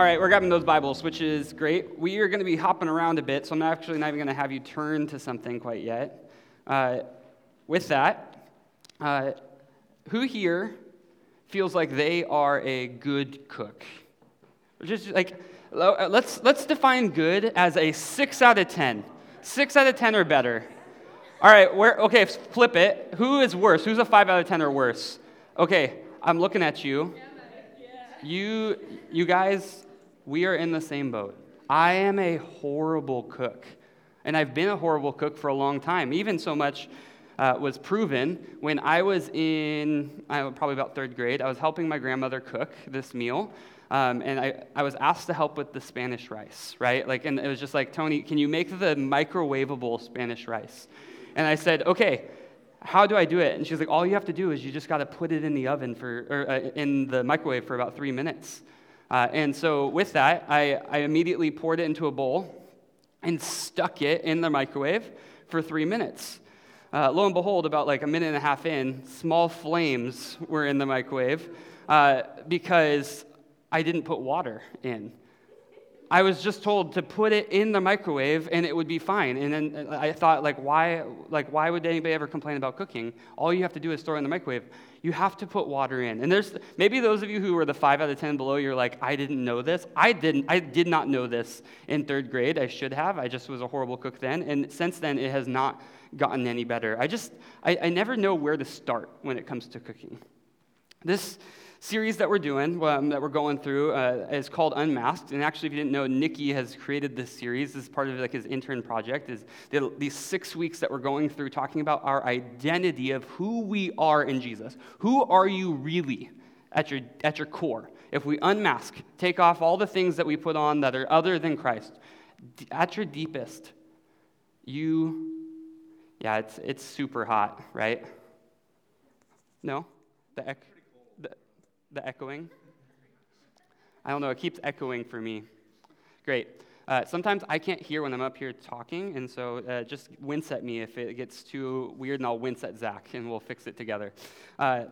All right, we're grabbing those Bibles, which is great. We are going to be hopping around a bit, so I'm actually not even going to have you turn to something quite yet. Uh, with that, uh, who here feels like they are a good cook? Just like, uh, let's, let's define good as a six out of 10. Six out of 10 or better. All right, where, okay, flip it. Who is worse? Who's a five out of 10 or worse? Okay, I'm looking at you. You, you guys, we are in the same boat. I am a horrible cook. And I've been a horrible cook for a long time, even so much uh, was proven when I was in uh, probably about third grade. I was helping my grandmother cook this meal. Um, and I, I was asked to help with the Spanish rice, right? Like, and it was just like, Tony, can you make the microwavable Spanish rice? And I said, okay, how do I do it? And she's like, all you have to do is you just got to put it in the oven for, or uh, in the microwave for about three minutes. Uh, and so with that, I, I immediately poured it into a bowl and stuck it in the microwave for three minutes. Uh, lo and behold, about like a minute and a half in, small flames were in the microwave uh, because I didn't put water in. I was just told to put it in the microwave and it would be fine. And then uh, I thought, like, why, like, why would anybody ever complain about cooking? All you have to do is throw it in the microwave. You have to put water in. And there's maybe those of you who were the five out of ten below, you're like, I didn't know this. I didn't. I did not know this in third grade. I should have. I just was a horrible cook then. And since then, it has not gotten any better. I just, I, I never know where to start when it comes to cooking. This series that we're doing, um, that we're going through, uh, is called Unmasked. And actually, if you didn't know, Nikki has created this series as part of like his intern project. Is the, these six weeks that we're going through talking about our identity of who we are in Jesus. Who are you really at your at your core? If we unmask, take off all the things that we put on that are other than Christ, at your deepest, you, yeah, it's it's super hot, right? No, the the echoing? I don't know, it keeps echoing for me. Great. Uh, sometimes I can't hear when I'm up here talking, and so uh, just wince at me if it gets too weird, and I'll wince at Zach, and we'll fix it together. Uh,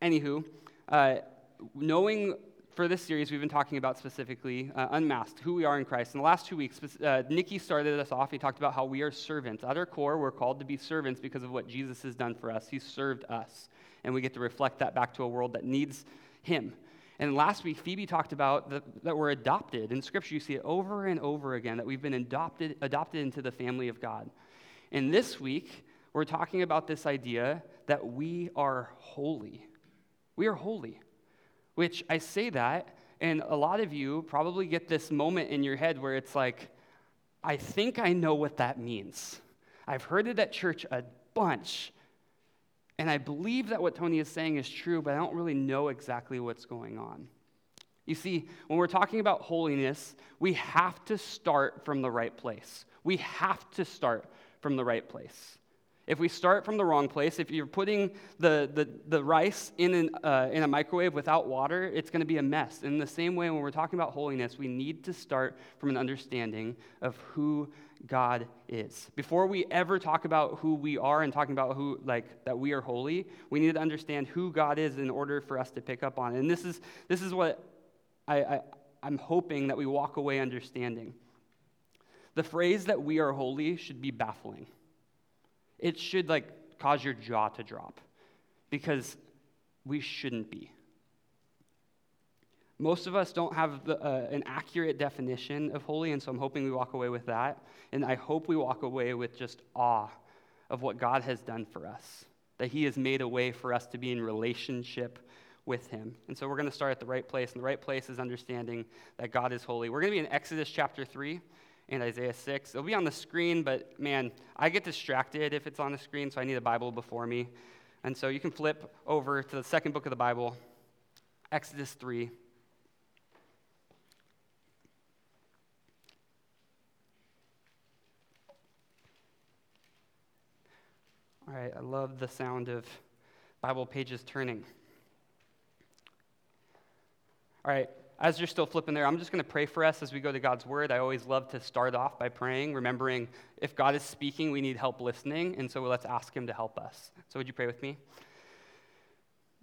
anywho, uh, knowing for this series we've been talking about specifically uh, unmasked who we are in christ in the last two weeks uh, nikki started us off he talked about how we are servants at our core we're called to be servants because of what jesus has done for us He served us and we get to reflect that back to a world that needs him. And last week, Phoebe talked about the, that we're adopted. In Scripture, you see it over and over again that we've been adopted, adopted into the family of God. And this week, we're talking about this idea that we are holy. We are holy, which I say that, and a lot of you probably get this moment in your head where it's like, I think I know what that means. I've heard it at church a bunch, and I believe that what Tony is saying is true, but I don't really know exactly what's going on. You see, when we're talking about holiness, we have to start from the right place. We have to start from the right place. If we start from the wrong place, if you're putting the, the, the rice in, an, uh, in a microwave without water, it's going to be a mess. In the same way, when we're talking about holiness, we need to start from an understanding of who God is. Before we ever talk about who we are and talking about who, like, that we are holy, we need to understand who God is in order for us to pick up on. And this is, this is what I, I, I'm hoping that we walk away understanding. The phrase that we are holy should be baffling. It should, like, cause your jaw to drop because we shouldn't be. Most of us don't have the, uh, an accurate definition of holy, and so I'm hoping we walk away with that. And I hope we walk away with just awe of what God has done for us, that He has made a way for us to be in relationship with Him. And so we're going to start at the right place, and the right place is understanding that God is holy. We're going to be in Exodus chapter 3 and Isaiah 6. It'll be on the screen, but man, I get distracted if it's on the screen, so I need a Bible before me. And so you can flip over to the second book of the Bible, Exodus 3. All right, I love the sound of Bible pages turning. All right, as you're still flipping there, I'm just going to pray for us as we go to God's Word. I always love to start off by praying, remembering if God is speaking, we need help listening, and so let's ask Him to help us. So, would you pray with me?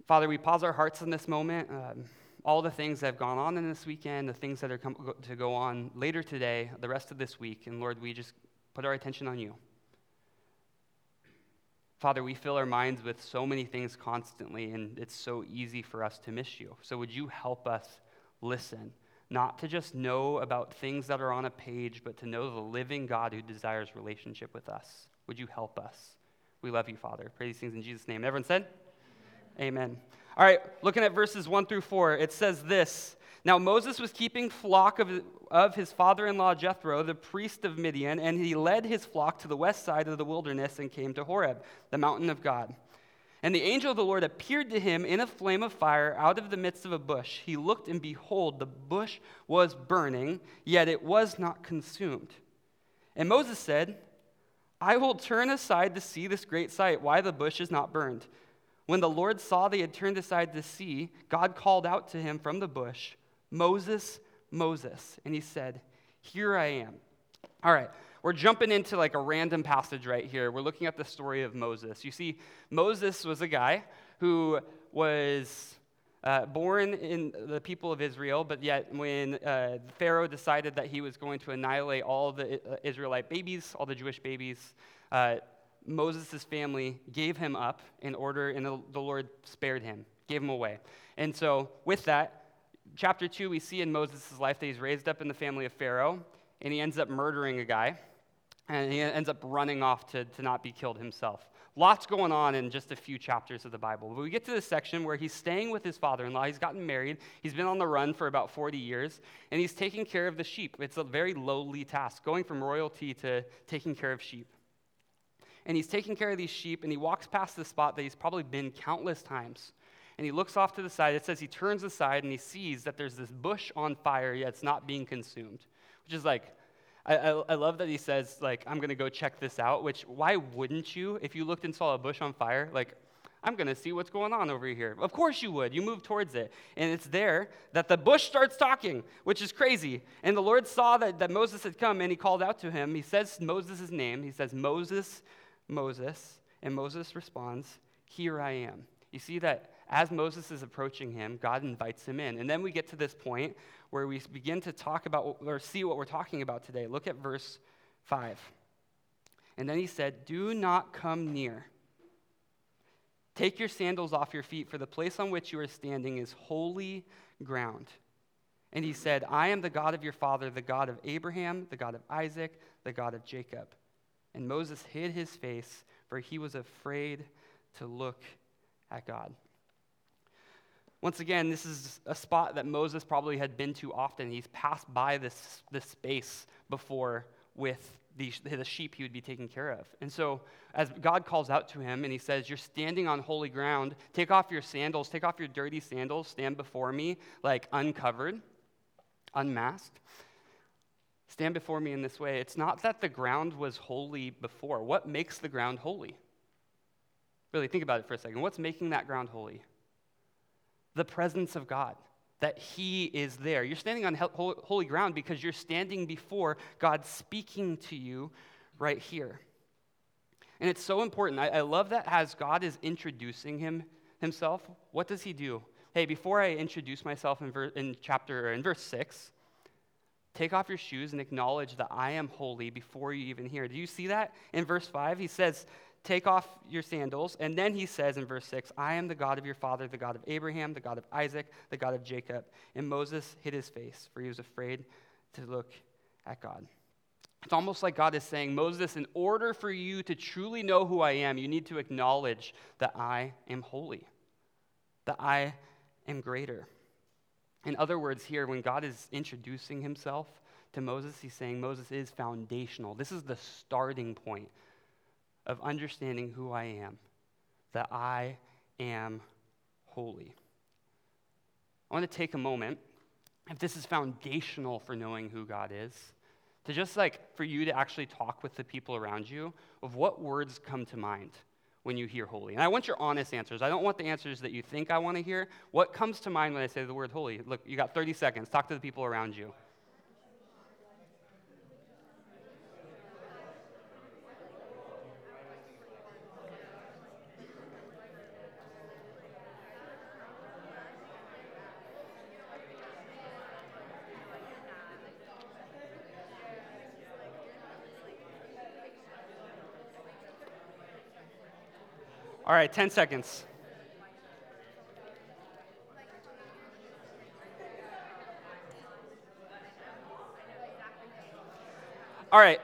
Father, we pause our hearts in this moment. Um, all the things that have gone on in this weekend, the things that are come, to go on later today, the rest of this week. And Lord, we just put our attention on you. Father, we fill our minds with so many things constantly, and it's so easy for us to miss you. So would you help us listen? Not to just know about things that are on a page, but to know the living God who desires relationship with us. Would you help us? We love you, Father. Pray these things in Jesus' name. Everyone said? Amen. Amen. All right, looking at verses 1 through 4, it says this Now Moses was keeping flock of, of his father in law Jethro, the priest of Midian, and he led his flock to the west side of the wilderness and came to Horeb, the mountain of God. And the angel of the Lord appeared to him in a flame of fire out of the midst of a bush. He looked, and behold, the bush was burning, yet it was not consumed. And Moses said, I will turn aside to see this great sight, why the bush is not burned. When the Lord saw they had turned aside to see, God called out to him from the bush, Moses, Moses. And he said, Here I am. All right, we're jumping into like a random passage right here. We're looking at the story of Moses. You see, Moses was a guy who was uh, born in the people of Israel, but yet when uh, Pharaoh decided that he was going to annihilate all the uh, Israelite babies, all the Jewish babies, uh, Moses' family gave him up in order, and the, the Lord spared him, gave him away. And so, with that, chapter 2, we see in Moses' life that he's raised up in the family of Pharaoh, and he ends up murdering a guy, and he ends up running off to, to not be killed himself. Lots going on in just a few chapters of the Bible. But we get to this section where he's staying with his father in law. He's gotten married. He's been on the run for about 40 years, and he's taking care of the sheep. It's a very lowly task, going from royalty to taking care of sheep and he's taking care of these sheep, and he walks past the spot that he's probably been countless times. And he looks off to the side. It says he turns aside and he sees that there's this bush on fire, yet it's not being consumed, which is like, I, I, I love that he says, like, I'm going to go check this out, which why wouldn't you? If you looked and saw a bush on fire, like, I'm going to see what's going on over here. Of course you would. You move towards it. And it's there that the bush starts talking, which is crazy. And the Lord saw that, that Moses had come and he called out to him. He says Moses' name. He says, Moses, Moses, and Moses responds, Here I am. You see that as Moses is approaching him, God invites him in. And then we get to this point where we begin to talk about or see what we're talking about today. Look at verse 5. And then he said, Do not come near. Take your sandals off your feet, for the place on which you are standing is holy ground. And he said, I am the God of your father, the God of Abraham, the God of Isaac, the God of Jacob. And Moses hid his face, for he was afraid to look at God. Once again, this is a spot that Moses probably had been to often. He's passed by this, this space before with the, the sheep he would be taking care of. And so, as God calls out to him and he says, You're standing on holy ground, take off your sandals, take off your dirty sandals, stand before me, like uncovered, unmasked. Stand before me in this way. It's not that the ground was holy before. What makes the ground holy? Really, think about it for a second. What's making that ground holy? The presence of God, that He is there. You're standing on holy ground because you're standing before God speaking to you right here. And it's so important. I, I love that as God is introducing him, Himself, what does He do? Hey, before I introduce myself in, ver- in chapter in verse 6, Take off your shoes and acknowledge that I am holy before you even hear. Do you see that in verse 5? He says, Take off your sandals. And then he says in verse 6, I am the God of your father, the God of Abraham, the God of Isaac, the God of Jacob. And Moses hid his face, for he was afraid to look at God. It's almost like God is saying, Moses, in order for you to truly know who I am, you need to acknowledge that I am holy, that I am greater. In other words, here, when God is introducing himself to Moses, he's saying Moses is foundational. This is the starting point of understanding who I am, that I am holy. I want to take a moment, if this is foundational for knowing who God is, to just like for you to actually talk with the people around you of what words come to mind when you hear holy? And I want your honest answers. I don't want the answers that you think I want to hear. What comes to mind when I say the word holy? Look, you got 30 seconds. Talk to the people around you. All right, 10 seconds. All right,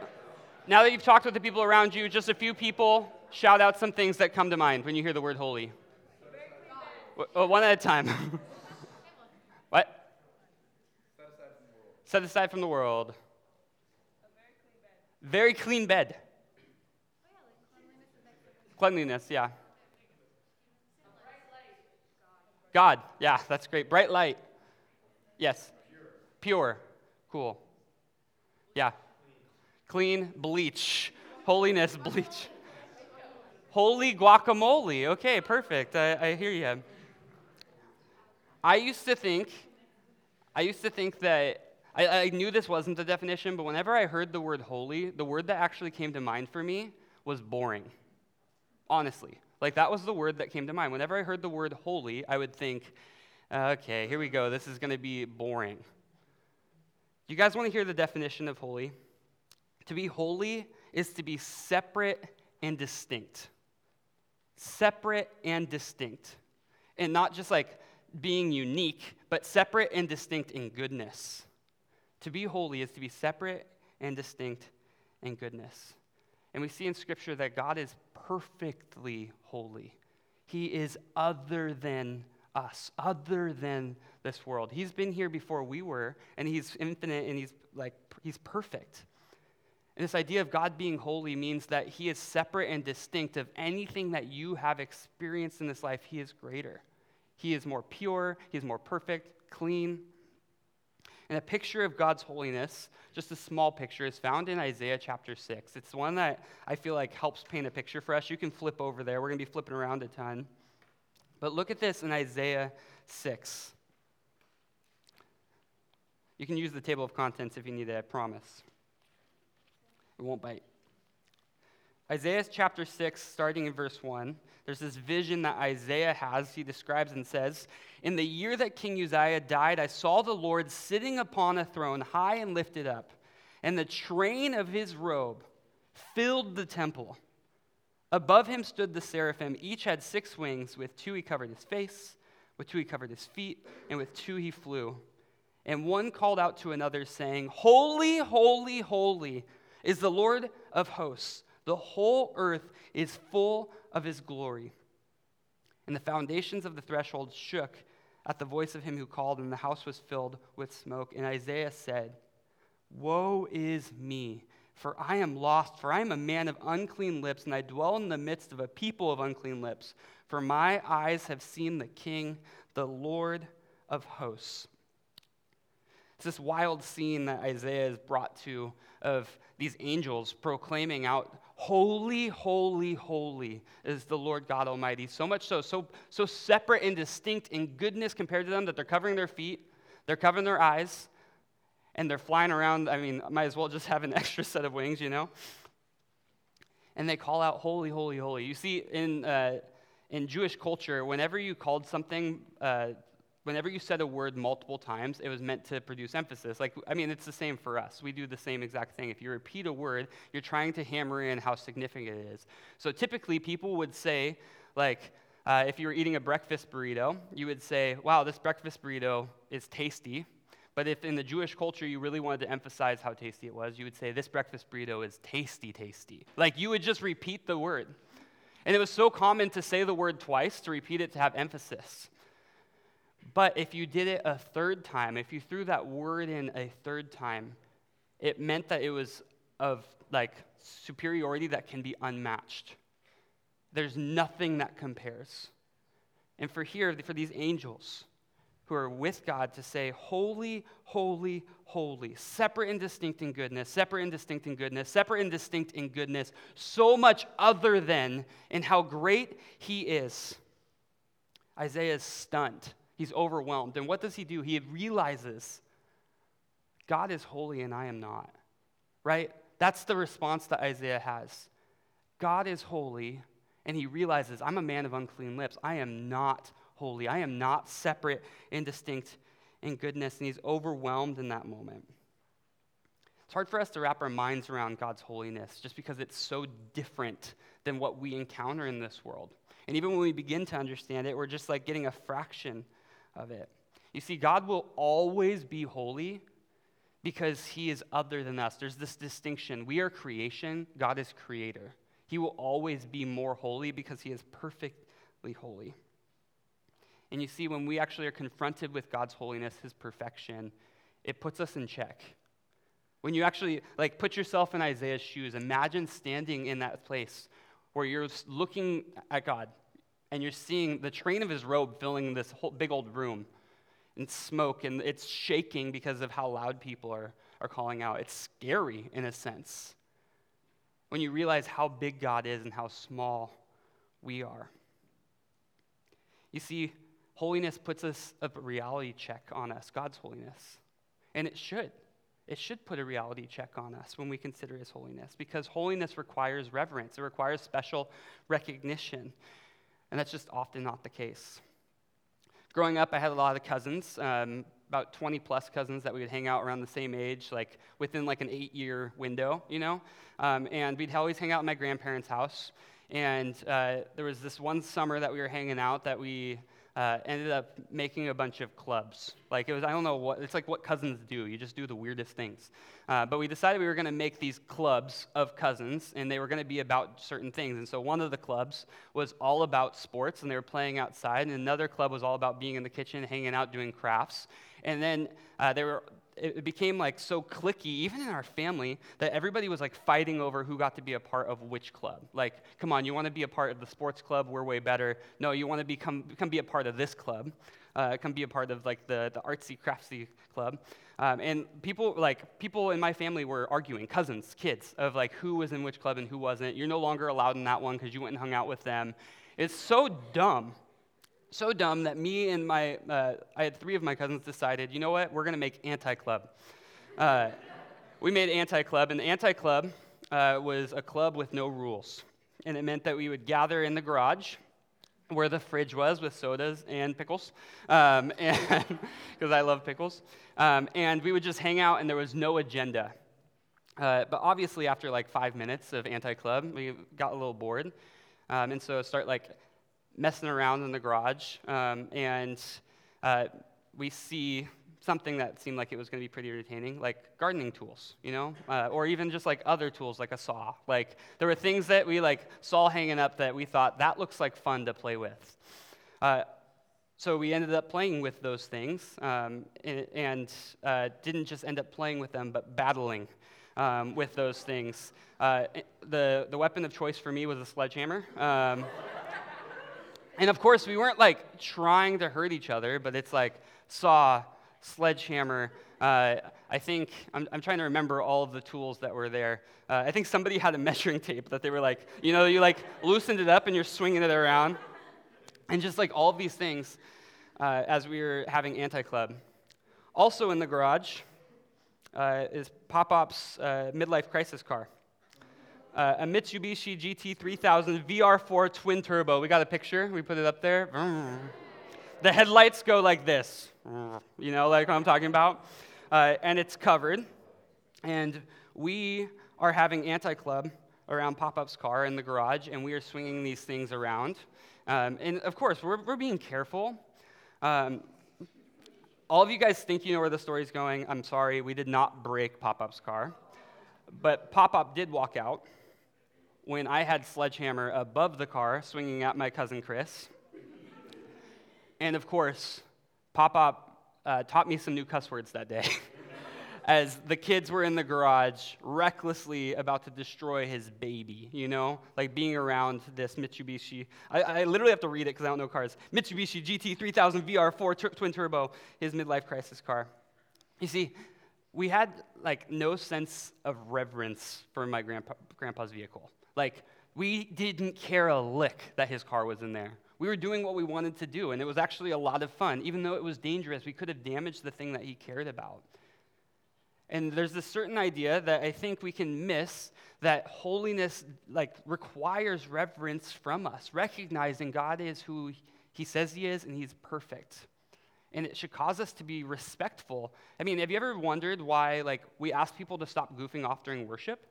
now that you've talked with the people around you, just a few people shout out some things that come to mind when you hear the word holy. Oh, one at a time. what? Set aside from the world. A very clean bed. Cleanliness, yeah. God, yeah, that's great. Bright light. Yes. Pure. Cool. Yeah. Clean bleach. Holiness bleach. Holy guacamole. Okay, perfect. I, I hear you. I used to think, I used to think that I, I, knew this wasn't the definition, but whenever I heard the word holy, the word that actually came to mind for me was boring. Honestly. Like, that was the word that came to mind. Whenever I heard the word holy, I would think, okay, here we go. This is going to be boring. You guys want to hear the definition of holy? To be holy is to be separate and distinct. Separate and distinct. And not just like being unique, but separate and distinct in goodness. To be holy is to be separate and distinct in goodness. And we see in Scripture that God is perfectly holy. He is other than us, other than this world. He's been here before we were, and He's infinite and He's like, He's perfect. And this idea of God being holy means that He is separate and distinct of anything that you have experienced in this life. He is greater. He is more pure, He is more perfect, clean. And a picture of God's holiness, just a small picture, is found in Isaiah chapter 6. It's one that I feel like helps paint a picture for us. You can flip over there. We're going to be flipping around a ton. But look at this in Isaiah 6. You can use the table of contents if you need it, I promise. It won't bite. Isaiah chapter 6, starting in verse 1, there's this vision that Isaiah has. He describes and says, In the year that King Uzziah died, I saw the Lord sitting upon a throne, high and lifted up, and the train of his robe filled the temple. Above him stood the seraphim. Each had six wings. With two he covered his face, with two he covered his feet, and with two he flew. And one called out to another, saying, Holy, holy, holy is the Lord of hosts. The whole earth is full of his glory. And the foundations of the threshold shook at the voice of him who called, and the house was filled with smoke. And Isaiah said, Woe is me, for I am lost, for I am a man of unclean lips, and I dwell in the midst of a people of unclean lips. For my eyes have seen the King, the Lord of hosts. It's this wild scene that Isaiah is brought to of these angels proclaiming out, Holy, holy, holy is the Lord God Almighty. So much so, so, so separate and distinct in goodness compared to them that they're covering their feet, they're covering their eyes, and they're flying around. I mean, might as well just have an extra set of wings, you know? And they call out, Holy, holy, holy. You see, in, uh, in Jewish culture, whenever you called something uh, whenever you said a word multiple times, it was meant to produce emphasis. Like, I mean, it's the same for us. We do the same exact thing. If you repeat a word, you're trying to hammer in how significant it is. So typically, people would say, like, uh, if you were eating a breakfast burrito, you would say, wow, this breakfast burrito is tasty. But if in the Jewish culture you really wanted to emphasize how tasty it was, you would say, this breakfast burrito is tasty, tasty. Like, you would just repeat the word. And it was so common to say the word twice, to repeat it, to have emphasis. But if you did it a third time, if you threw that word in a third time, it meant that it was of like superiority that can be unmatched. There's nothing that compares. And for here, for these angels who are with God to say, Holy, holy, holy, separate and distinct in goodness, separate and distinct in goodness, separate and distinct in goodness, so much other than in how great He is. Isaiah is stunned. He's overwhelmed. And what does he do? He realizes God is holy and I am not. Right? That's the response that Isaiah has. God is holy, and he realizes, I'm a man of unclean lips. I am not holy. I am not separate and distinct in goodness. And he's overwhelmed in that moment. It's hard for us to wrap our minds around God's holiness just because it's so different than what we encounter in this world. And even when we begin to understand it, we're just like getting a fraction of it. You see, God will always be holy because he is other than us. There's this distinction. We are creation, God is creator. He will always be more holy because he is perfectly holy. And you see, when we actually are confronted with God's holiness, his perfection, it puts us in check. When you actually like put yourself in Isaiah's shoes, imagine standing in that place where you're looking at God and you're seeing the train of his robe filling this whole big old room and smoke, and it's shaking because of how loud people are, are calling out. It's scary in a sense when you realize how big God is and how small we are. You see, holiness puts us a reality check on us, God's holiness. And it should. It should put a reality check on us when we consider His holiness because holiness requires reverence, it requires special recognition. And that's just often not the case. Growing up, I had a lot of cousins, um, about 20 plus cousins that we would hang out around the same age, like within like an eight year window, you know? Um, and we'd always hang out at my grandparents' house. And uh, there was this one summer that we were hanging out that we uh, ended up making a bunch of clubs. Like it was, I don't know what, it's like what cousins do. You just do the weirdest things. Uh, but we decided we were going to make these clubs of cousins, and they were going to be about certain things. And so one of the clubs was all about sports, and they were playing outside. And another club was all about being in the kitchen, hanging out, doing crafts. And then uh, they were it became like so cliquey, even in our family, that everybody was like fighting over who got to be a part of which club. Like, come on, you want to be a part of the sports club? We're way better. No, you want to become come be a part of this club. Uh, come be a part of like the, the artsy craftsy club. Um, and people like people in my family were arguing, cousins, kids, of like who was in which club and who wasn't. You're no longer allowed in that one because you went and hung out with them. It's so dumb so dumb that me and my, uh, I had three of my cousins decided, you know what, we're going to make Anti Club. Uh, we made Anti Club, and the Anti Club uh, was a club with no rules. And it meant that we would gather in the garage where the fridge was with sodas and pickles, um, because I love pickles. Um, and we would just hang out, and there was no agenda. Uh, but obviously, after like five minutes of Anti Club, we got a little bored. Um, and so start like messing around in the garage, um, and uh, we see something that seemed like it was going to be pretty entertaining, like gardening tools, you know, uh, or even just like other tools like a saw. Like there were things that we like saw hanging up that we thought that looks like fun to play with. Uh, so we ended up playing with those things, um, and, and uh, didn't just end up playing with them, but battling um, with those things. Uh, the the weapon of choice for me was a sledgehammer. Um, and of course, we weren't like trying to hurt each other, but it's like saw, sledgehammer. Uh, I think, I'm, I'm, trying to remember all of the tools that were there. Uh, I think somebody had a measuring tape that they were like, you know, you like loosened it up and you're swinging it around. And just like all of these things uh, as we were having Anti Club. Also in the garage uh, is Pop Op's uh, midlife crisis car uh, a Mitsubishi GT3000 VR4 twin turbo. We got a picture. We put it up there. The headlights go like this. You know, like what I'm talking about. Uh, and it's covered. And we are having anti club around Pop Up's car in the garage, and we are swinging these things around. Um, and of course, we're, we're being careful. Um, all of you guys think you know where the story's going. I'm sorry, we did not break Pop Up's car. But Pop Up did walk out when I had Sledgehammer above the car swinging at my cousin Chris. and of course, Pop Up uh, taught me some new cuss words that day. As the kids were in the garage, recklessly about to destroy his baby, you know, like being around this Mitsubishi. I, I literally have to read it because I don't know cars. Mitsubishi GT 3000 VR4 twin turbo, his midlife crisis car. You see, we had like no sense of reverence for my grandpa, grandpa's vehicle. Like, we didn't care a lick that his car was in there. We were doing what we wanted to do, and it was actually a lot of fun. Even though it was dangerous, we could have damaged the thing that he cared about. And there's this certain idea that I think we can miss that holiness like requires reverence from us, recognizing God is who he says he is and he's perfect. And it should cause us to be respectful. I mean, have you ever wondered why like we ask people to stop goofing off during worship?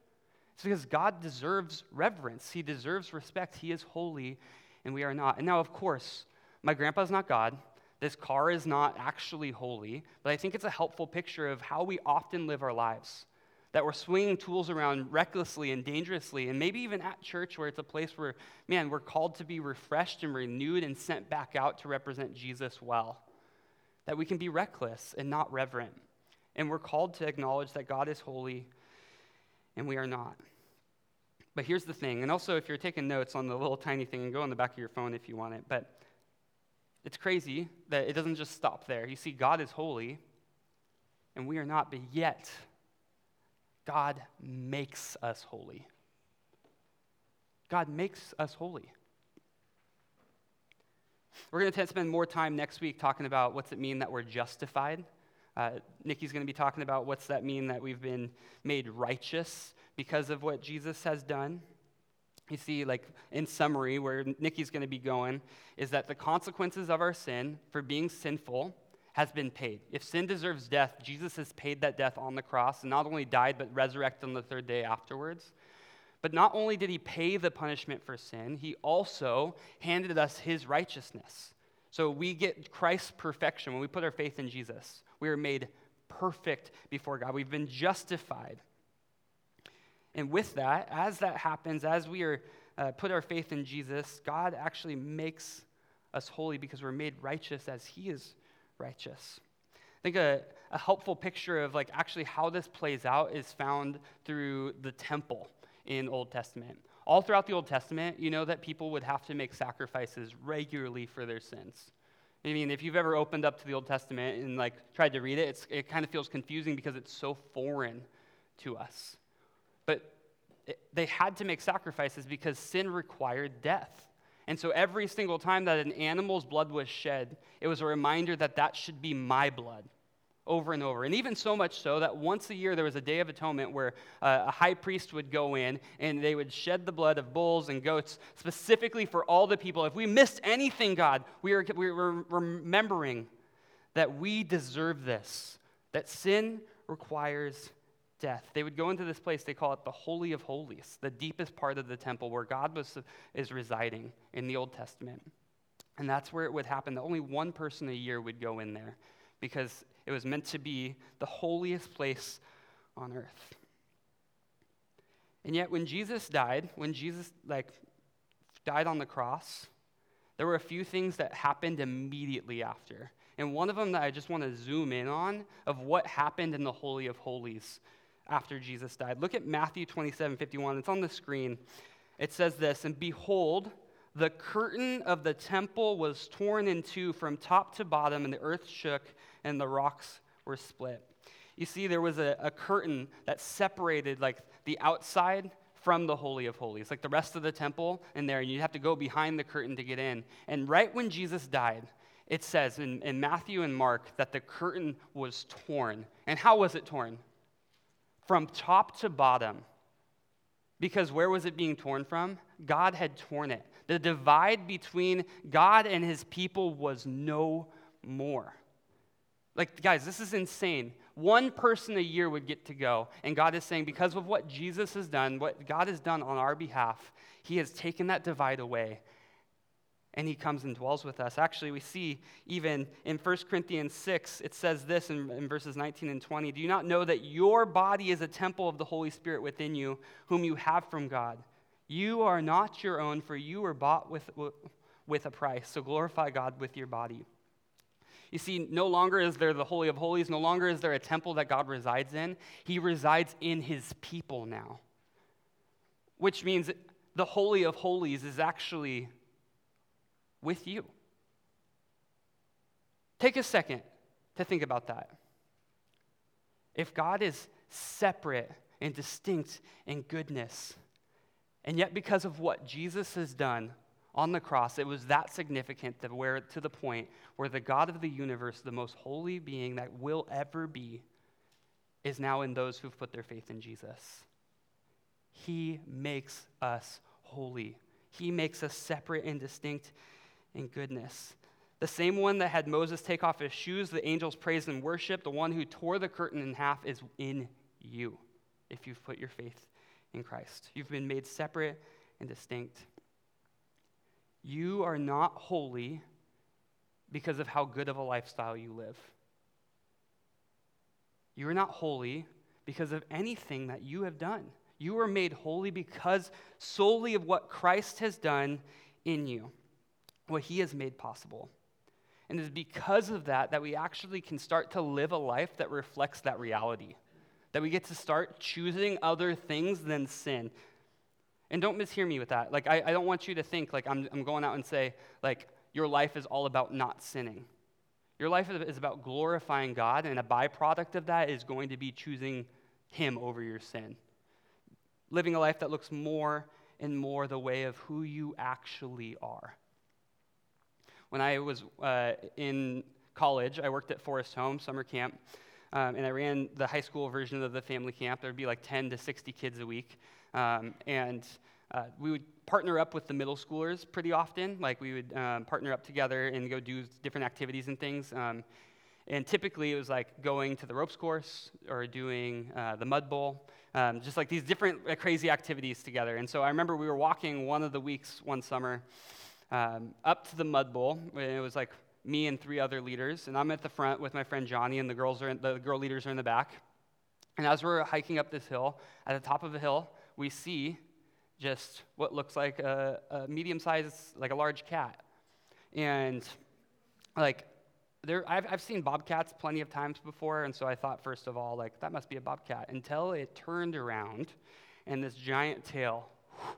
It's because God deserves reverence, He deserves respect, He is holy, and we are not. And now, of course, my grandpa's not God. This car is not actually holy, but I think it's a helpful picture of how we often live our lives. That we're swinging tools around recklessly and dangerously, and maybe even at church where it's a place where, man, we're called to be refreshed and renewed and sent back out to represent Jesus well. That we can be reckless and not reverent. And we're called to acknowledge that God is holy and we are not. But here's the thing, and also if you're taking notes on the little tiny thing, and go on the back of your phone if you want it, but it's crazy that it doesn't just stop there. You see, God is holy, and we are not, but yet, God makes us holy. God makes us holy. We're going to spend more time next week talking about what's it mean that we're justified. Uh, Nikki's going to be talking about what's that mean that we've been made righteous because of what Jesus has done. You see, like in summary, where Nikki's going to be going is that the consequences of our sin for being sinful has been paid. If sin deserves death, Jesus has paid that death on the cross and not only died, but resurrected on the third day afterwards. But not only did he pay the punishment for sin, he also handed us his righteousness. So we get Christ's perfection when we put our faith in Jesus. We are made perfect before God. We've been justified. And with that, as that happens, as we are uh, put our faith in Jesus, God actually makes us holy because we're made righteous as He is righteous. I think a, a helpful picture of like actually how this plays out is found through the temple in Old Testament. All throughout the Old Testament, you know that people would have to make sacrifices regularly for their sins. I mean, if you've ever opened up to the Old Testament and like tried to read it, it kind of feels confusing because it's so foreign to us. They had to make sacrifices because sin required death. And so every single time that an animal's blood was shed, it was a reminder that that should be my blood over and over. And even so much so that once a year there was a Day of Atonement where uh, a high priest would go in and they would shed the blood of bulls and goats specifically for all the people. If we missed anything, God, we were, we were remembering that we deserve this, that sin requires death. They would go into this place, they call it the Holy of Holies, the deepest part of the temple where God was, is residing in the Old Testament. And that's where it would happen. That only one person a year would go in there because it was meant to be the holiest place on earth. And yet when Jesus died, when Jesus like died on the cross, there were a few things that happened immediately after. And one of them that I just want to zoom in on of what happened in the Holy of Holies after Jesus died. Look at Matthew 27 51. It's on the screen. It says this And behold, the curtain of the temple was torn in two from top to bottom, and the earth shook, and the rocks were split. You see, there was a, a curtain that separated like the outside from the Holy of Holies, like the rest of the temple in there, and you'd have to go behind the curtain to get in. And right when Jesus died, it says in, in Matthew and Mark that the curtain was torn. And how was it torn? From top to bottom. Because where was it being torn from? God had torn it. The divide between God and his people was no more. Like, guys, this is insane. One person a year would get to go. And God is saying, because of what Jesus has done, what God has done on our behalf, he has taken that divide away and he comes and dwells with us. Actually, we see even in 1 Corinthians 6, it says this in, in, verses 19 and 20 Do you not know that your body is a temple of the Holy Spirit within you, whom you have from God? You are not your own, for you were bought with, with a price. So glorify God with your body. You see, no longer is there the Holy of Holies, no longer is there a temple that God resides in. He resides in his people now, which means the Holy of Holies is actually with you. Take a second to think about that. If God is separate and distinct in goodness, and yet because of what Jesus has done on the cross, it was that significant that where, to the point where the God of the universe, the most holy being that will ever be, is now in those who've put their faith in Jesus. He makes us holy. He makes us separate and distinct and goodness. The same one that had Moses take off his shoes, the angels praise and worship, the one who tore the curtain in half is in you if you've put your faith in Christ. You've been made separate and distinct. You are not holy because of how good of a lifestyle you live. You are not holy because of anything that you have done. You are made holy because solely of what Christ has done in you, what he has made possible. And it is because of that that we actually can start to live a life that reflects that reality. That we get to start choosing other things than sin. And don't mishear me with that. Like, I, I don't want you to think, like, I'm, I'm going out and say, like, your life is all about not sinning. Your life is about glorifying God, and a byproduct of that is going to be choosing Him over your sin. Living a life that looks more and more the way of who you actually are. When I was uh, in college, I worked at Forest Home summer camp, um, and I ran the high school version of the family camp. There would be like 10 to 60 kids a week. Um, and uh, we would partner up with the middle schoolers pretty often. Like we would um, partner up together and go do different activities and things. Um, and typically it was like going to the ropes course or doing uh, the mud bowl, um, just like these different uh, crazy activities together. And so I remember we were walking one of the weeks one summer um, up to the mud bowl. It was like me and three other leaders, and I'm at the front with my friend Johnny, and the girls are in, the girl leaders are in the back. And as we're hiking up this hill, at the top of the hill, we see just what looks like a, a medium-sized, like a large cat. And like, there, I've, I've seen bobcats plenty of times before, and so I thought, first of all, like, that must be a bobcat, until it turned around and this giant tail whew,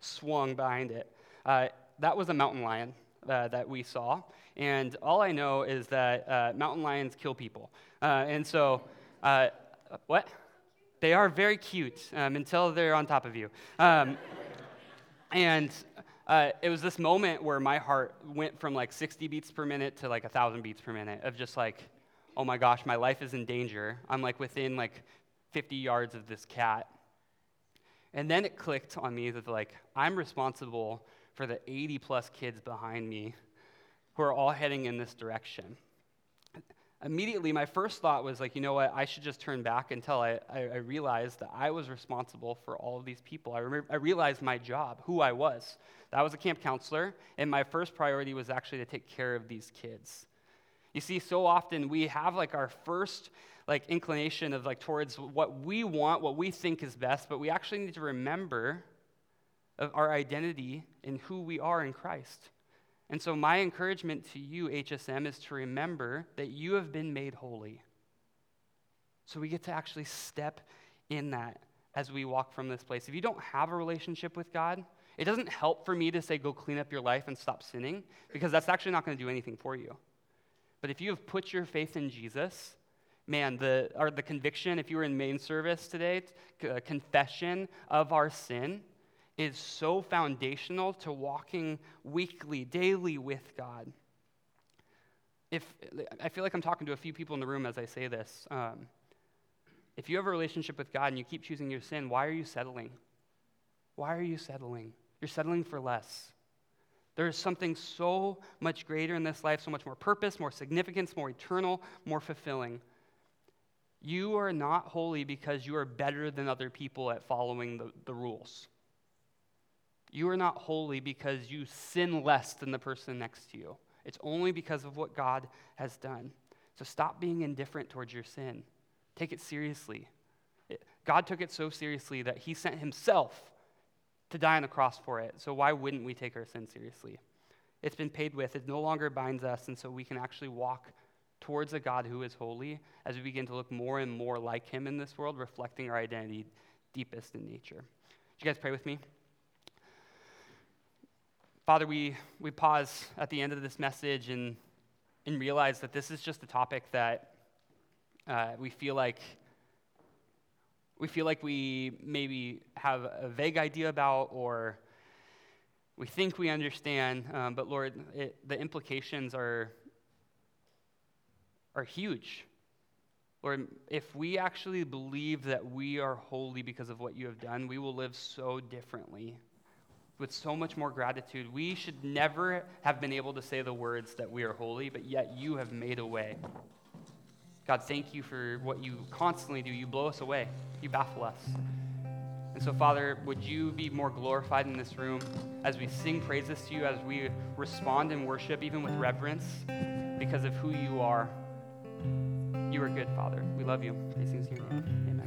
swung behind it. Uh, that was a mountain lion uh, that we saw. And all I know is that uh, mountain lions kill people. Uh, and so, uh, what? They are very cute um, until they're on top of you. Um, and uh, it was this moment where my heart went from like 60 beats per minute to like 1,000 beats per minute of just like, oh my gosh, my life is in danger. I'm like within like 50 yards of this cat. And then it clicked on me that like, I'm responsible for the 80 plus kids behind me who are all heading in this direction. Immediately my first thought was like you know what? I should just turn back until i, I, I realized that i was responsible for all of these people. I, I realized my job who i was. That was a camp counselor and my first priority was actually to take care of these kids. You see so often we have like our first like inclination of like towards what we want what we think is best but we actually need to remember of our identity in who we are in christ and so, my encouragement to you, HSM, is to remember that you have been made holy. So, we get to actually step in that as we walk from this place. If you don't have a relationship with God, it doesn't help for me to say, go clean up your life and stop sinning, because that's actually not going to do anything for you. But if you have put your faith in Jesus, man, the, or the conviction, if you were in main service today, uh, confession of our sin, is so foundational to walking weekly, daily with God. If I feel like I'm talking to a few people in the room as I say this. Um, if you have a relationship with God and you keep choosing your sin, why are you settling? Why are you settling? You're settling for less. There is something so much greater in this life, so much more purpose, more significance, more eternal, more fulfilling. You are not holy because you are better than other people at following the, the rules. You are not holy because you sin less than the person next to you. It's only because of what God has done. So stop being indifferent towards your sin. Take it seriously. God took it so seriously that he sent himself to die on the cross for it. So why wouldn't we take our sin seriously? It's been paid with. It no longer binds us, and so we can actually walk towards a God who is holy as we begin to look more and more like him in this world, reflecting our identity deepest in nature. Would you guys pray with me? Father, we, we pause at the end of this message and, and realize that this is just a topic that uh, we feel like we feel like we maybe have a vague idea about or we think we understand, um, but Lord, it, the implications are, are huge. Lord, if we actually believe that we are holy because of what you have done, we will live so differently with so much more gratitude. We should never have been able to say the words that we are holy, but yet you have made a way. God, thank you for what you constantly do. You blow us away, you baffle us. And so, Father, would you be more glorified in this room as we sing praises to you, as we respond in worship, even with reverence, because of who you are? You are good, Father. We love you. These things in your name. Amen.